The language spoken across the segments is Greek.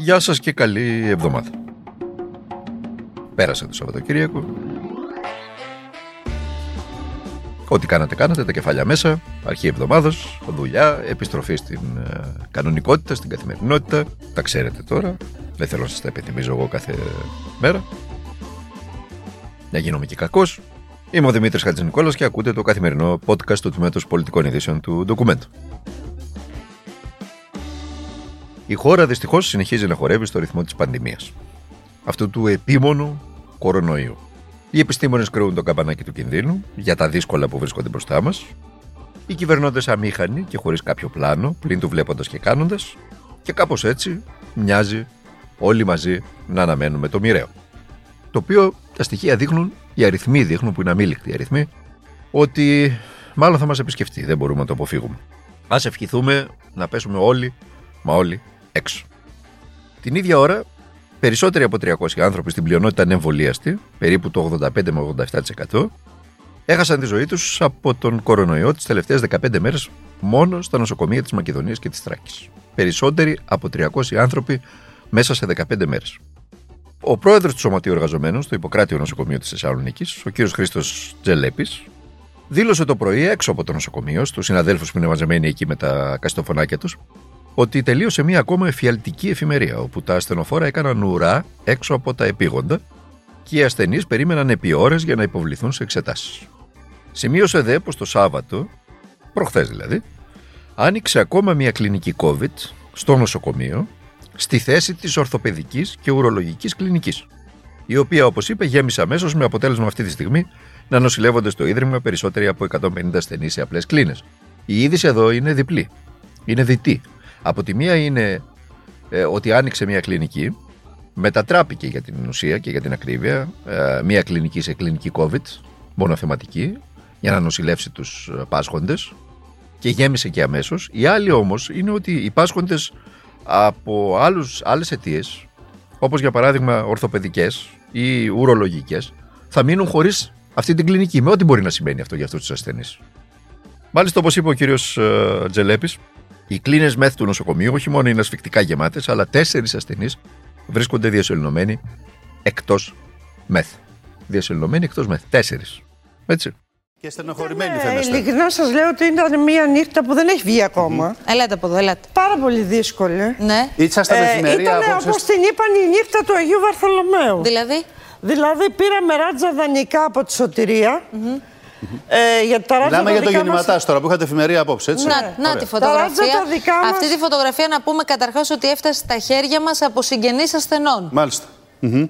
Γεια σας και καλή εβδομάδα. Πέρασε το Σαββατοκύριακο. Ό,τι κάνατε, κάνατε, τα κεφάλια μέσα, αρχή εβδομάδος, δουλειά, επιστροφή στην ε, κανονικότητα, στην καθημερινότητα. Τα ξέρετε τώρα. Δεν θέλω να σας τα επιθυμίζω εγώ κάθε μέρα. Να γίνομαι και κακός. Είμαι ο Δημήτρης Χατζηνικόλας και ακούτε το καθημερινό podcast του Τμήματος Πολιτικών Ειδήσεων του Ντοκουμέντου. Η χώρα δυστυχώς συνεχίζει να χορεύει στο ρυθμό της πανδημίας. Αυτού του επίμονου κορονοϊού. Οι επιστήμονες κρύουν το καμπανάκι του κινδύνου για τα δύσκολα που βρίσκονται μπροστά μας. Οι κυβερνώντες αμήχανοι και χωρίς κάποιο πλάνο, πλην του βλέποντας και κάνοντας, και κάπως έτσι μοιάζει όλοι μαζί να αναμένουμε το μοιραίο. Το οποίο τα στοιχεία δείχνουν, οι αριθμοί δείχνουν, που είναι αμήλικτοι οι αριθμοί, ότι μάλλον θα μας επισκεφτεί, δεν μπορούμε να το αποφύγουμε. Α ευχηθούμε να πέσουμε όλοι, μα όλοι, έξω. Την ίδια ώρα, περισσότεροι από 300 άνθρωποι στην πλειονότητα ανεμβολίαστοι, περίπου το 85 με 87%, έχασαν τη ζωή τους από τον κορονοϊό τις τελευταίες 15 μέρες μόνο στα νοσοκομεία της Μακεδονίας και της Τράκη. Περισσότεροι από 300 άνθρωποι μέσα σε 15 μέρες. Ο πρόεδρος του Σωματείου Εργαζομένων στο Ιπποκράτιο Νοσοκομείο της Θεσσαλονίκης, ο κ. Χρήστος Τζελέπης, δήλωσε το πρωί έξω από το νοσοκομείο, στους συναδέλφους που είναι μαζεμένοι εκεί με τα καστοφωνάκια τους, ότι τελείωσε μία ακόμα εφιαλτική εφημερία, όπου τα ασθενοφόρα έκαναν ουρά έξω από τα επίγοντα και οι ασθενείς περίμεναν επί ώρες για να υποβληθούν σε εξετάσεις. Σημείωσε δε πως το Σάββατο, προχθές δηλαδή, άνοιξε ακόμα μία κλινική COVID στο νοσοκομείο στη θέση της ορθοπαιδικής και ουρολογικής κλινικής, η οποία όπως είπε γέμισε αμέσως με αποτέλεσμα αυτή τη στιγμή να νοσηλεύονται στο Ίδρυμα περισσότεροι από 150 ασθενείς σε απλές κλίνες. Η είδηση εδώ είναι διπλή. Είναι διτή. Από τη μία είναι ε, ότι άνοιξε μια κλινική, μετατράπηκε για την ουσία και για την ακρίβεια ε, μια κλινική σε κλινική COVID, μονοθεματική, για να νοσηλεύσει τους πάσχοντες και γέμισε και αμέσως. Η άλλη όμως είναι ότι οι πάσχοντες από άλλους, άλλες αιτίες, όπως για παράδειγμα ορθοπαιδικές ή ουρολογικές, θα μείνουν χωρίς αυτή την κλινική, με ό,τι μπορεί να σημαίνει αυτό για αυτούς τους ασθενείς. Μάλιστα, όπως είπε ο κύριος ε, Τζελέπης, οι κλίνες μεθ του νοσοκομείου όχι μόνο είναι ασφικτικά γεμάτες, αλλά τέσσερις ασθενείς βρίσκονται διασωληνωμένοι εκτός μεθ. Διασωληνωμένοι εκτός μεθ. Τέσσερις. Έτσι. Και στενοχωρημένοι θα είστε. Ειλικρινά σας λέω ότι ήταν μια νύχτα που δεν έχει βγει ακόμα. Ελάτε από εδώ, ελάτε. Πάρα πολύ δύσκολη. Ναι. Ήσασταν Ε, εφημερία ήταν απόψε. όπως την είπαν η νύχτα του Αγίου Βαρθολομαίου. Δηλαδή; Δηλαδή πήραμε ράτζα δανεικά από τη σωτηρία. Ε, για τα ράτζα Μιλάμε τα για το δικά μας- γεννηματά τώρα που είχατε εφημερία απόψε, έτσι. Να, να Ωραία. τη φωτογραφία. ράτζα τα δικά μας- Αυτή τη φωτογραφία να πούμε καταρχάς ότι έφτασε στα χέρια μας από συγγενείς ασθενών. Μάλιστα. Εδώ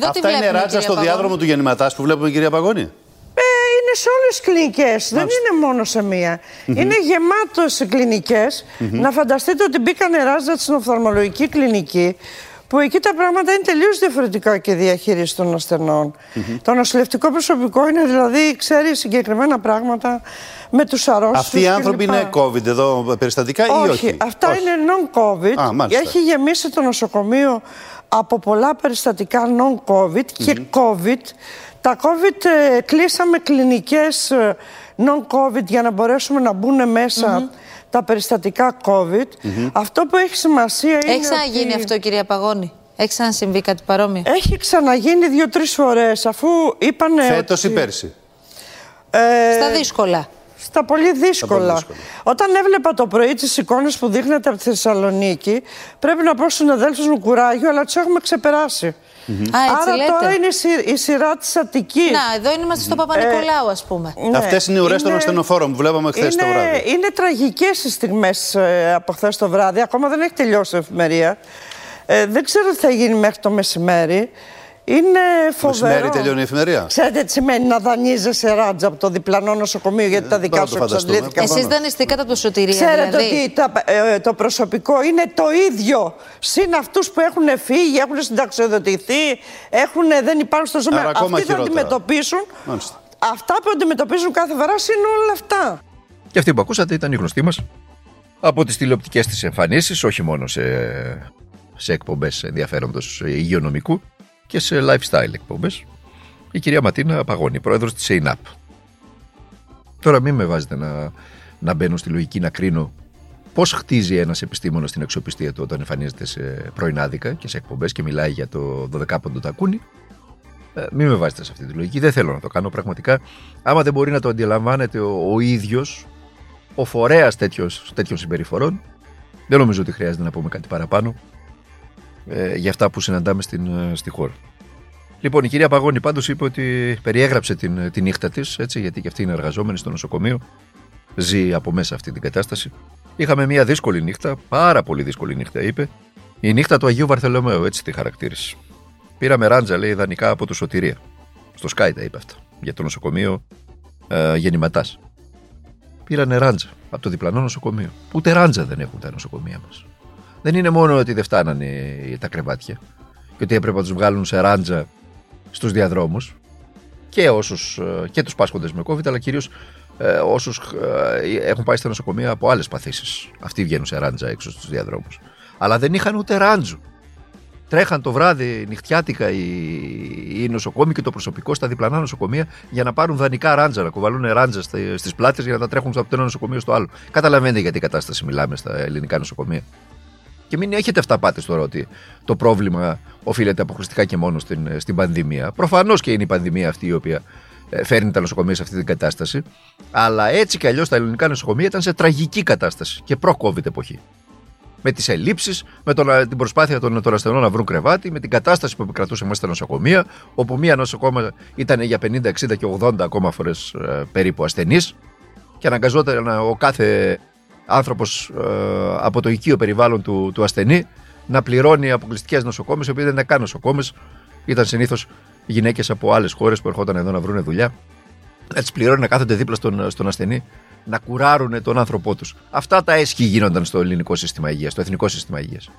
τι Αυτά είναι βλέπουμε, ράτσα κυρία στο Παγώνη; διάδρομο του γεννηματάς που βλέπουμε, κυρία Παγώνη; Ε, είναι σε όλες τις κλινικές, δεν είναι μόνο σε μία. Είναι γεμάτο σε κλινικές. Να φανταστείτε ότι μπήκανε ράζα στην οφθαλμολογική κλινική, που εκεί τα πράγματα είναι τελείως διαφορετικά και η διαχείριση των ασθενών. Το νοσηλευτικό προσωπικό είναι δηλαδή, ξέρει συγκεκριμένα πράγματα με τους αρρώστους Αυτοί οι άνθρωποι κλπ. είναι COVID εδώ περιστατικά ή όχι. αυτά Όχι. είναι non-COVID. Α, μάλιστα. Έχει γεμίσει το νοσοκομείο από πολλά περιστατικά non-COVID και COVID. Τα COVID ε, κλείσαμε κλινικές ε, non-COVID για να μπορέσουμε να μπουν μέσα τα περιστατικά COVID. Αυτό που έχει σημασία είναι Έχει ξαναγίνει ότι αυτό, κυρία Παγώνη. Έχει ξανασυμβεί κάτι παρόμοιο. Έχει ξαναγίνει δύο-τρεις φορές αφού είπανε Φέτος ή ότι- πέρσι; Ε, Στα δύσκολα. Στα πολύ δύσκολα. δύσκολα. Όταν έβλεπα το πρωί τις εικόνες που δείχνετε από τη Θεσσαλονίκη, πρέπει να πω στους συναδέλφους μου κουράγιο, αλλά του έχουμε ξεπεράσει. Α, έτσι Άρα λέτε. τώρα είναι η, σι- η σειρά της Αττικής. Να, εδώ είμαστε στο Παπα-Νικολάου, ας πούμε. Ναι. Αυτές είναι οι ουρές των ασθενοφόρων που βλέπαμε χθες το είναι, βράδυ. Είναι τραγικές οι στιγμές από χθες το βράδυ. Ακόμα δεν έχει τελειώσει η εφημερία. Ε, δεν ξέρω τι θα γίνει μέχρι το μεσημέρι. Είναι φοβερό. Μεσημέρι τελειώνει η εφημερία. Ξέρετε τι σημαίνει να δανείζεσαι ράτζα από το διπλανό νοσοκομείο γιατί τα δικά μπορώ να σου το φανταστούμε. εξαντλήθηκαν. Εσείς δανειστήκατε από το σωτηρία, Ξέρετε δηλαδή; ότι τα, ε, το προσωπικό είναι το ίδιο. Συν αυτούς που έχουν φύγει, έχουν συνταξιοδοτηθεί, έχουν, δεν υπάρχουν στο ζώμα. Άρα ακόμα Αυτοί θα χειρότερα. αντιμετωπίσουν. Μάλιστα. Αυτά που αντιμετωπίζουν κάθε φορά είναι όλα αυτά. Και αυτή που ακούσατε ήταν η γνωστή μας από τις τηλεοπτικές τη εμφανίσεις, όχι μόνο σε, σε εκπομπές ενδιαφέροντος υγειονομικού και σε lifestyle εκπομπές. Η κυρία Ματίνα Παγώνη, πρόεδρος της ΕΙΝΑΠ. Τώρα μην με βάζετε να, να μπαίνω στη λογική να κρίνω πώς χτίζει ένας επιστήμονας την αξιοπιστία του όταν εμφανίζεται σε πρωινάδικα και σε εκπομπές και μιλάει για το 12ποντο τακούνι. Ε, μην με βάζετε σε αυτή τη λογική. Δεν θέλω να το κάνω πραγματικά. Άμα δεν μπορεί να το αντιλαμβάνεται ο, ο ίδιος, ο φορέας τέτοιων συμπεριφορών, δεν νομίζω ότι χρειάζεται να πούμε κάτι παραπάνω ε, για αυτά που συναντάμε στην, ε, στη χώρα. Λοιπόν, η κυρία Παγώνη πάντως είπε ότι περιέγραψε την, την νύχτα της, γιατί και αυτή είναι εργαζόμενη στο νοσοκομείο. Ζει από μέσα αυτή την κατάσταση. Είχαμε μια δύσκολη νύχτα, πάρα πολύ δύσκολη νύχτα, είπε. Η νύχτα του Αγίου Βαρθελομαίου, έτσι τη χαρακτήρισε. Πήραμε ράντζα, λέει, ιδανικά από το Σωτηρία. Στο Sky τα είπε αυτά. Για το νοσοκομείο ε, Γεννηματάς. Πήρανε ράντζα από το διπλανό νοσοκομείο. Ούτε ράντζα δεν έχουν τα νοσοκομεία μας. Δεν είναι μόνο ότι δεν φτάνανε τα κρεβάτια και ότι έπρεπε να τους βγάλουν σε ράντζα στους διαδρόμους και, όσους, ε, και τους πάσχοντες με COVID αλλά κυρίως ε, όσους ε, έχουν πάει στα νοσοκομεία από άλλες παθήσεις. Αυτοί βγαίνουν σε ράντζα έξω στους διαδρόμους. Αλλά δεν είχαν ούτε ράντζου. Τρέχαν το βράδυ νυχτιάτικα οι, οι νοσοκόμοι και το προσωπικό στα διπλανά νοσοκομεία για να πάρουν δανεικά ράντζα, να κουβαλούν ράντζα στις πλάτες για να τα τρέχουν από το ένα νοσοκομείο στο άλλο. Καταλαβαίνετε για τι κατάσταση μιλάμε στα ελληνικά νοσοκομεία. Και μην έχετε αυταπάτες τώρα ότι το πρόβλημα οφείλεται αποκλειστικά και μόνο στην, στην πανδημία. Προφανώς και είναι η πανδημία αυτή η οποία ε, φέρνει τα νοσοκομεία σε αυτή την κατάσταση. Αλλά έτσι κι αλλιώς τα ελληνικά νοσοκομεία ήταν σε τραγική κατάσταση και προ-COVID εποχή. Με τις ελλείψεις, με τον, την προσπάθεια των, των ασθενών να βρουν κρεβάτι, με την κατάσταση που επικρατούσε μέσα στα νοσοκομεία, όπου μία νοσοκόμα ήταν για 50, 60 και 80 ακόμα φορές ε, περίπου ασθενής και αναγκαζόταν ο κάθε άνθρωπος ε, από το οικείο περιβάλλον του, του ασθενή να πληρώνει αποκλειστικές νοσοκόμες, οι οποίες δεν ήταν καν νοσοκόμες, ήταν συνήθως γυναίκες από άλλες χώρες που ερχόταν εδώ να βρουν δουλειά. Να τις πληρώνει να κάθονται δίπλα στον, στον ασθενή, να κουράρουν τον άνθρωπό τους. Αυτά τα έσχη γίνονταν στο ελληνικό σύστημα υγείας, στο εθνικό σύστημα υγείας.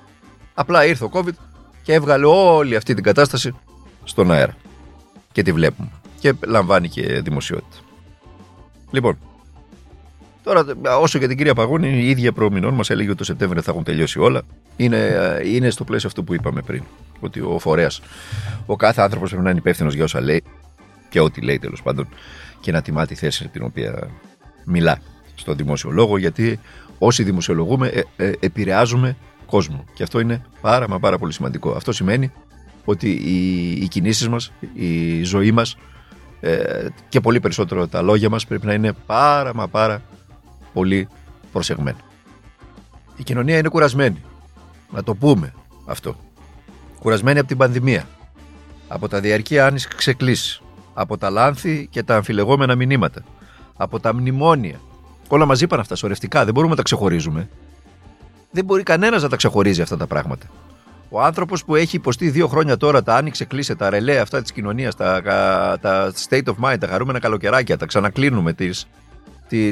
Απλά ήρθε ο COVID και έβγαλε όλη αυτή την κατάσταση στον αέρα. Και τη βλέπουμε. Και λαμβάνει και δημοσιότητα. Λοιπόν, Τώρα, όσο για την κυρία Παγώνη, η ίδια προμηνών μας έλεγε ότι το Σεπτέμβριο θα έχουν τελειώσει όλα. Είναι, ε, είναι στο πλαίσιο αυτό που είπαμε πριν. Ότι ο φορέας, ο κάθε άνθρωπος πρέπει να είναι υπεύθυνος για όσα λέει και ό,τι λέει τέλος πάντων και να τιμά τη θέση την οποία μιλά στο δημόσιο λόγο. Γιατί όσοι δημοσιολογούμε, ε, ε, επηρεάζουμε κόσμο. Και αυτό είναι πάρα μα πάρα πολύ σημαντικό. Αυτό σημαίνει ότι οι, οι κινήσεις μας, η ζωή μας ε, και πολύ περισσότερο τα λόγια μας πρέπει να είναι πάρα μα πάρα πολύ προσεγμένο. Η κοινωνία είναι κουρασμένη. Να το πούμε αυτό. Κουρασμένη από την πανδημία. Από τα διαρκή άνοιξη ξεκλήσεις. Από τα λάνθη και τα αμφιλεγόμενα μηνύματα. Από τα μνημόνια. Όλα μαζί πάνε αυτά σωρευτικά. Δεν μπορούμε να τα ξεχωρίζουμε. Δεν μπορεί κανένας να τα ξεχωρίζει αυτά τα πράγματα. Ο άνθρωπος που έχει υποστεί δύο χρόνια τώρα τα άνοιξε, κλείσε, τα ρελέ αυτά της κοινωνίας, τα, τα state of mind, τα χαρούμενα καλοκαιράκια, τα ξανακλίνουμε, τις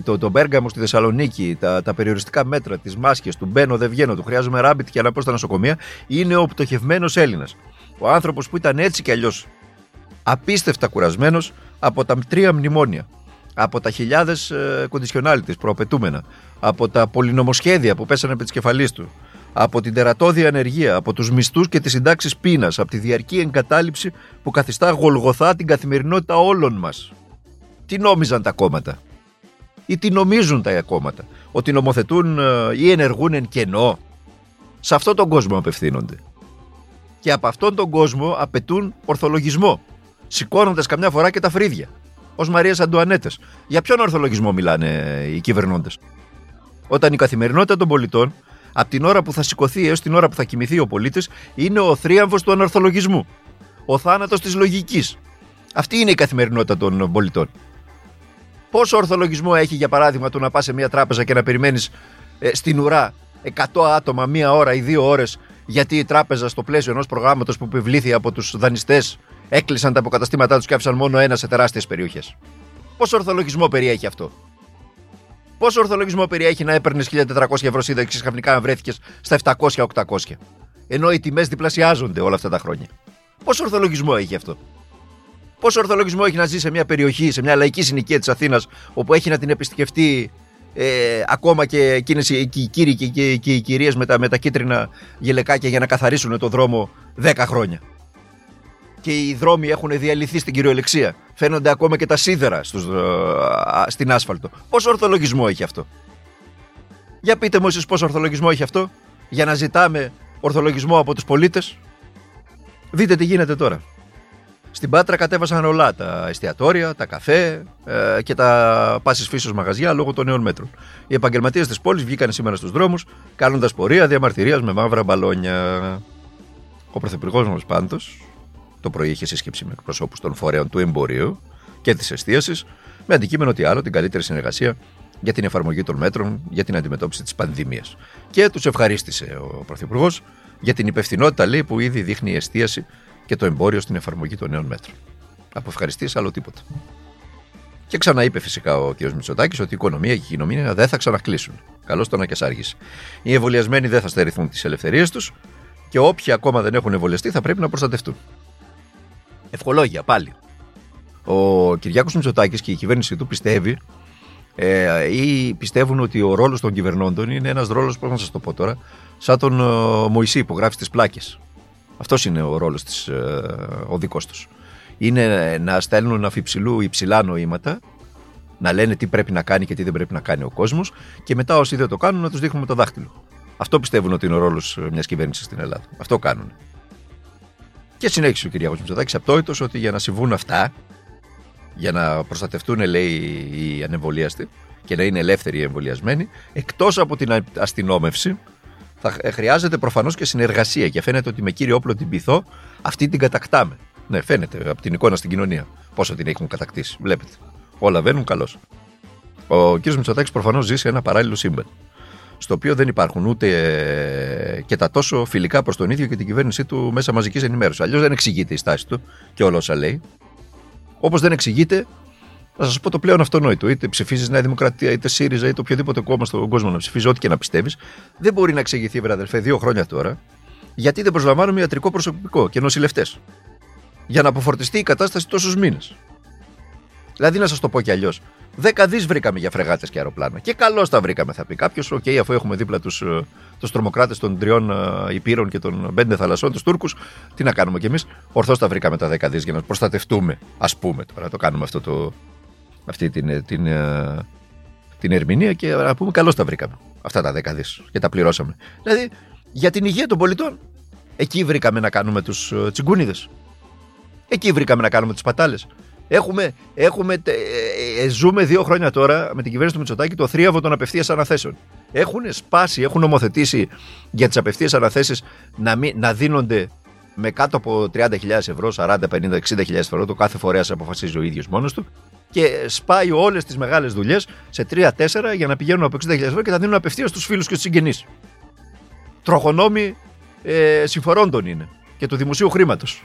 το, το Μπέργαμο στη Θεσσαλονίκη, τα, τα περιοριστικά μέτρα, τι μάσκες, του μπαίνω, δεν βγαίνω, του χρειάζομαι ράμπιτ για να πάω στα νοσοκομεία, είναι ο πτωχευμένος Έλληνας. Ο άνθρωπος που ήταν έτσι κι αλλιώς απίστευτα κουρασμένος από τα τρία μνημόνια, από τα χιλιάδες ε, προαπαιτούμενα, από τα πολυνομοσχέδια που πέσανε επί της κεφαλής του, από την τερατώδη ανεργία, από τους μισθούς και τις συντάξεις πείνας, από τη διαρκή εγκατάλειψη που καθιστά γολγοθά την καθημερινότητα όλων μας. Τι νόμιζαν τα κόμματα; Ή τι νομίζουν τα κόμματα. Ότι νομοθετούν ε, ή ενεργούν εν κενό. Σε αυτόν τον κόσμο απευθύνονται. Και από αυτόν τον κόσμο απαιτούν ορθολογισμό. Σηκώνοντας καμιά φορά και τα φρύδια. Ω Μαρίας Αντουανέτες. Για ποιον ορθολογισμό μιλάνε οι κυβερνώντες; Όταν η καθημερινότητα των πολιτών, από την ώρα που θα σηκωθεί έως την ώρα που θα κοιμηθεί ο πολίτης, είναι ο θρίαμβος του ανορθολογισμού. Ο θάνατος της λογικής. Αυτή είναι η καθημερινότητα των πολιτών. Πόσο ορθολογισμό έχει, για παράδειγμα, το να πας σε μια τράπεζα και να περιμένεις ε, στην ουρά 100 άτομα μία ώρα ή δύο ώρες, γιατί η τράπεζα στο πλαίσιο ενός προγράμματος που επιβλήθη από τους δανειστές έκλεισαν τα αποκαταστήματά τους και άφησαν μόνο ένα σε τεράστιες περιοχές. Πόσο ορθολογισμό περιέχει αυτό; Πόσο ορθολογισμό περιέχει να έπαιρνες 1400 ευρώ σύνταξη και ξαφνικά να βρέθηκες στα 700-800. Ενώ οι τιμές διπλασιάζονται όλα αυτά τα χρόνια. Πόσο ορθολογισμό έχει αυτό; Πόσο ορθολογισμό έχει να ζει σε μια περιοχή, σε μια λαϊκή συνοικία της Αθήνας, όπου έχει να την επισκεφτεί ε, ακόμα και εκείνες οι κύριοι και, και, και οι κυρίες με τα, με τα κίτρινα γελεκάκια για να καθαρίσουν το δρόμο 10 χρόνια. Και οι δρόμοι έχουν διαλυθεί στην κυριολεξία. Φαίνονται ακόμα και τα σίδερα στους, στην άσφαλτο. Πόσο ορθολογισμό έχει αυτό; Για πείτε μου εσείς πόσο ορθολογισμό έχει αυτό για να ζητάμε ορθολογισμό από τους πολίτες. Δείτε τι γίνεται τώρα. Στην Πάτρα κατέβασαν όλα τα εστιατόρια, τα καφέ ε, και τα πάσης φύσεως μαγαζιά λόγω των νέων μέτρων. Οι επαγγελματίες της πόλης βγήκαν σήμερα στους δρόμους, κάνοντας πορεία διαμαρτυρίας με μαύρα μπαλόνια. Ο Πρωθυπουργός μας πάντως το πρωί είχε σύσκεψη με εκπροσώπους των φορέων του εμπορίου και της εστίασης, με αντικείμενο τι άλλο την καλύτερη συνεργασία για την εφαρμογή των μέτρων για την αντιμετώπιση της πανδημίας. Και τους ευχαρίστησε ο Πρωθυπουργός για την υπευθυνότητα λέει, που ήδη δείχνει η εστίαση και το εμπόριο στην εφαρμογή των νέων μέτρων. Από ευχαριστήσει, άλλο τίποτα. Και ξαναείπε φυσικά ο κ. Μητσοτάκης ότι η οικονομία και η κοινωνία δεν θα ξανακλείσουν. Καλώς τον Ακιασάργη. Οι εμβολιασμένοι δεν θα στερηθούν τις ελευθερίες τους και όποιοι ακόμα δεν έχουν εμβολιαστεί θα πρέπει να προστατευτούν. Ευχολόγια πάλι. Ο Κυριάκος Μητσοτάκης και η κυβέρνησή του πιστεύει ε, ή πιστεύουν ότι ο ρόλος των κυβερνώντων είναι ένας ρόλος, πώς να σας το πω τώρα, σαν τον ε, Μωυσή που γράφει τις πλάκες. Αυτός είναι ο ρόλος της, ε, ο δικός τους. Είναι να στέλνουν αφιψηλού υψηλά νοήματα, να λένε τι πρέπει να κάνει και τι δεν πρέπει να κάνει ο κόσμος, και μετά όσοι δεν το κάνουν να τους δείχνουμε το δάχτυλο. Αυτό πιστεύουν ότι είναι ο ρόλος μιας κυβέρνησης στην Ελλάδα. Αυτό κάνουν. Και συνέχισε ο Κυριάκος Μητσοτάκης απτόητος ότι για να συμβούν αυτά, για να προστατευτούν, λέει, οι ανεμβολίαστοι και να είναι ελεύθεροι οι εμβολιασμένοι, εκτός από την αστυνόμευση, θα χρειάζεται προφανώς και συνεργασία. Και φαίνεται ότι με κύριο όπλο την πειθό αυτή την κατακτάμε. Ναι, φαίνεται από την εικόνα στην κοινωνία πόσο την έχουν κατακτήσει. Βλέπετε. Όλα βαίνουν καλώς. Ο κ. Μητσοτάκης προφανώς ζει σε ένα παράλληλο σύμπαν. Στο οποίο δεν υπάρχουν ούτε και τα τόσο φιλικά προς τον ίδιο και την κυβέρνησή του μέσα μαζικής ενημέρωσης. Αλλιώς δεν εξηγείται η στάση του και όλα όσα λέει. Όπως δεν εξηγείται θα σας πω το πλέον αυτονόητο. Είτε ψηφίζεις Νέα Δημοκρατία, είτε ΣΥΡΙΖΑ, είτε οποιοδήποτε κόμμα στον κόσμο να ψηφίζει, ό,τι και να πιστεύεις, δεν μπορεί να εξηγηθεί, βρε αδερφέ, δύο χρόνια τώρα, γιατί δεν προσλαμβάνουμε ιατρικό προσωπικό και νοσηλευτές. Για να αποφορτιστεί η κατάσταση τόσους μήνες. Δηλαδή, να σας το πω κι αλλιώς. Δέκα δις βρήκαμε για φρεγάτες και αεροπλάνα. Και καλώς τα βρήκαμε, θα πει κάποιος. OK, okay, αφού έχουμε δίπλα τους τους ε, τρομοκράτες των τριών ε, ηπείρων και των πέντε θαλασσών, τους Τούρκους, τι να κάνουμε κι εμείς. Ορθώς τα βρήκαμε τα δέκα δις για να προστατευτούμε, ας πούμε τώρα. Το κάνουμε αυτό το, αυτή την, την, ε, την ερμηνεία και να πούμε καλώς τα βρήκαμε αυτά τα δέκα δις και τα πληρώσαμε. Δηλαδή για την υγεία των πολιτών εκεί βρήκαμε να κάνουμε τους ε, τσιγκούνιδες. Εκεί βρήκαμε να κάνουμε τις πατάλες. Έχουμε, έχουμε, ε, ζούμε δύο χρόνια τώρα με την κυβέρνηση του Μητσοτάκη το θρίαβο των απευθείας αναθέσεων. Έχουν σπάσει, έχουν νομοθετήσει για τις απευθείας αναθέσεις να, να δίνονται με κάτω από 30.000 ευρώ, 40, 50, 60.000 ευρώ. Το κάθε φορέας αποφασίζει ο ίδιος μόνος του και σπάει όλες τις μεγάλες δουλειές σε 3-4 για να πηγαίνουν από 60.000 ευρώ και τα δίνουν απευθείας στους φίλους και στους συγγενείς. Τροχονόμοι ε, συμφορώντων είναι και του δημοσίου χρήματος.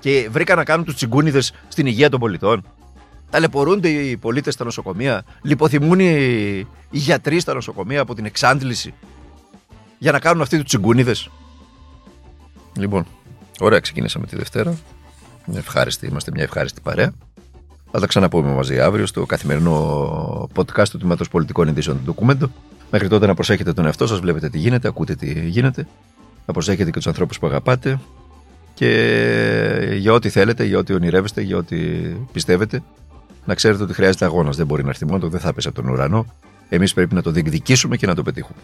Και βρήκαν να κάνουν τους τσιγκούνιδες στην υγεία των πολιτών. Ταλαιπωρούνται οι πολίτες στα νοσοκομεία, λιποθυμούν οι, οι γιατροί στα νοσοκομεία από την εξάντληση για να κάνουν αυτοί τους τσιγκούνιδες. Λοιπόν, ωραία, ξεκινήσαμε τη Δευτέρα. Ευχάριστη, είμαστε μια ευχάριστη παρέα. Θα τα ξαναπούμε μαζί αύριο στο καθημερινό podcast του Τμήματος Πολιτικών Ειδήσεων του Ντοκούμεντο. Μέχρι τότε να προσέχετε τον εαυτό σας, βλέπετε τι γίνεται, ακούτε τι γίνεται. Να προσέχετε και τους ανθρώπους που αγαπάτε. Και για ό,τι θέλετε, για ό,τι ονειρεύεστε, για ό,τι πιστεύετε, να ξέρετε ότι χρειάζεται αγώνας. Δεν μπορεί να έρθει μόνο, δεν θα πέσει από τον ουρανό. Εμείς πρέπει να το διεκδικήσουμε και να το πετύχουμε.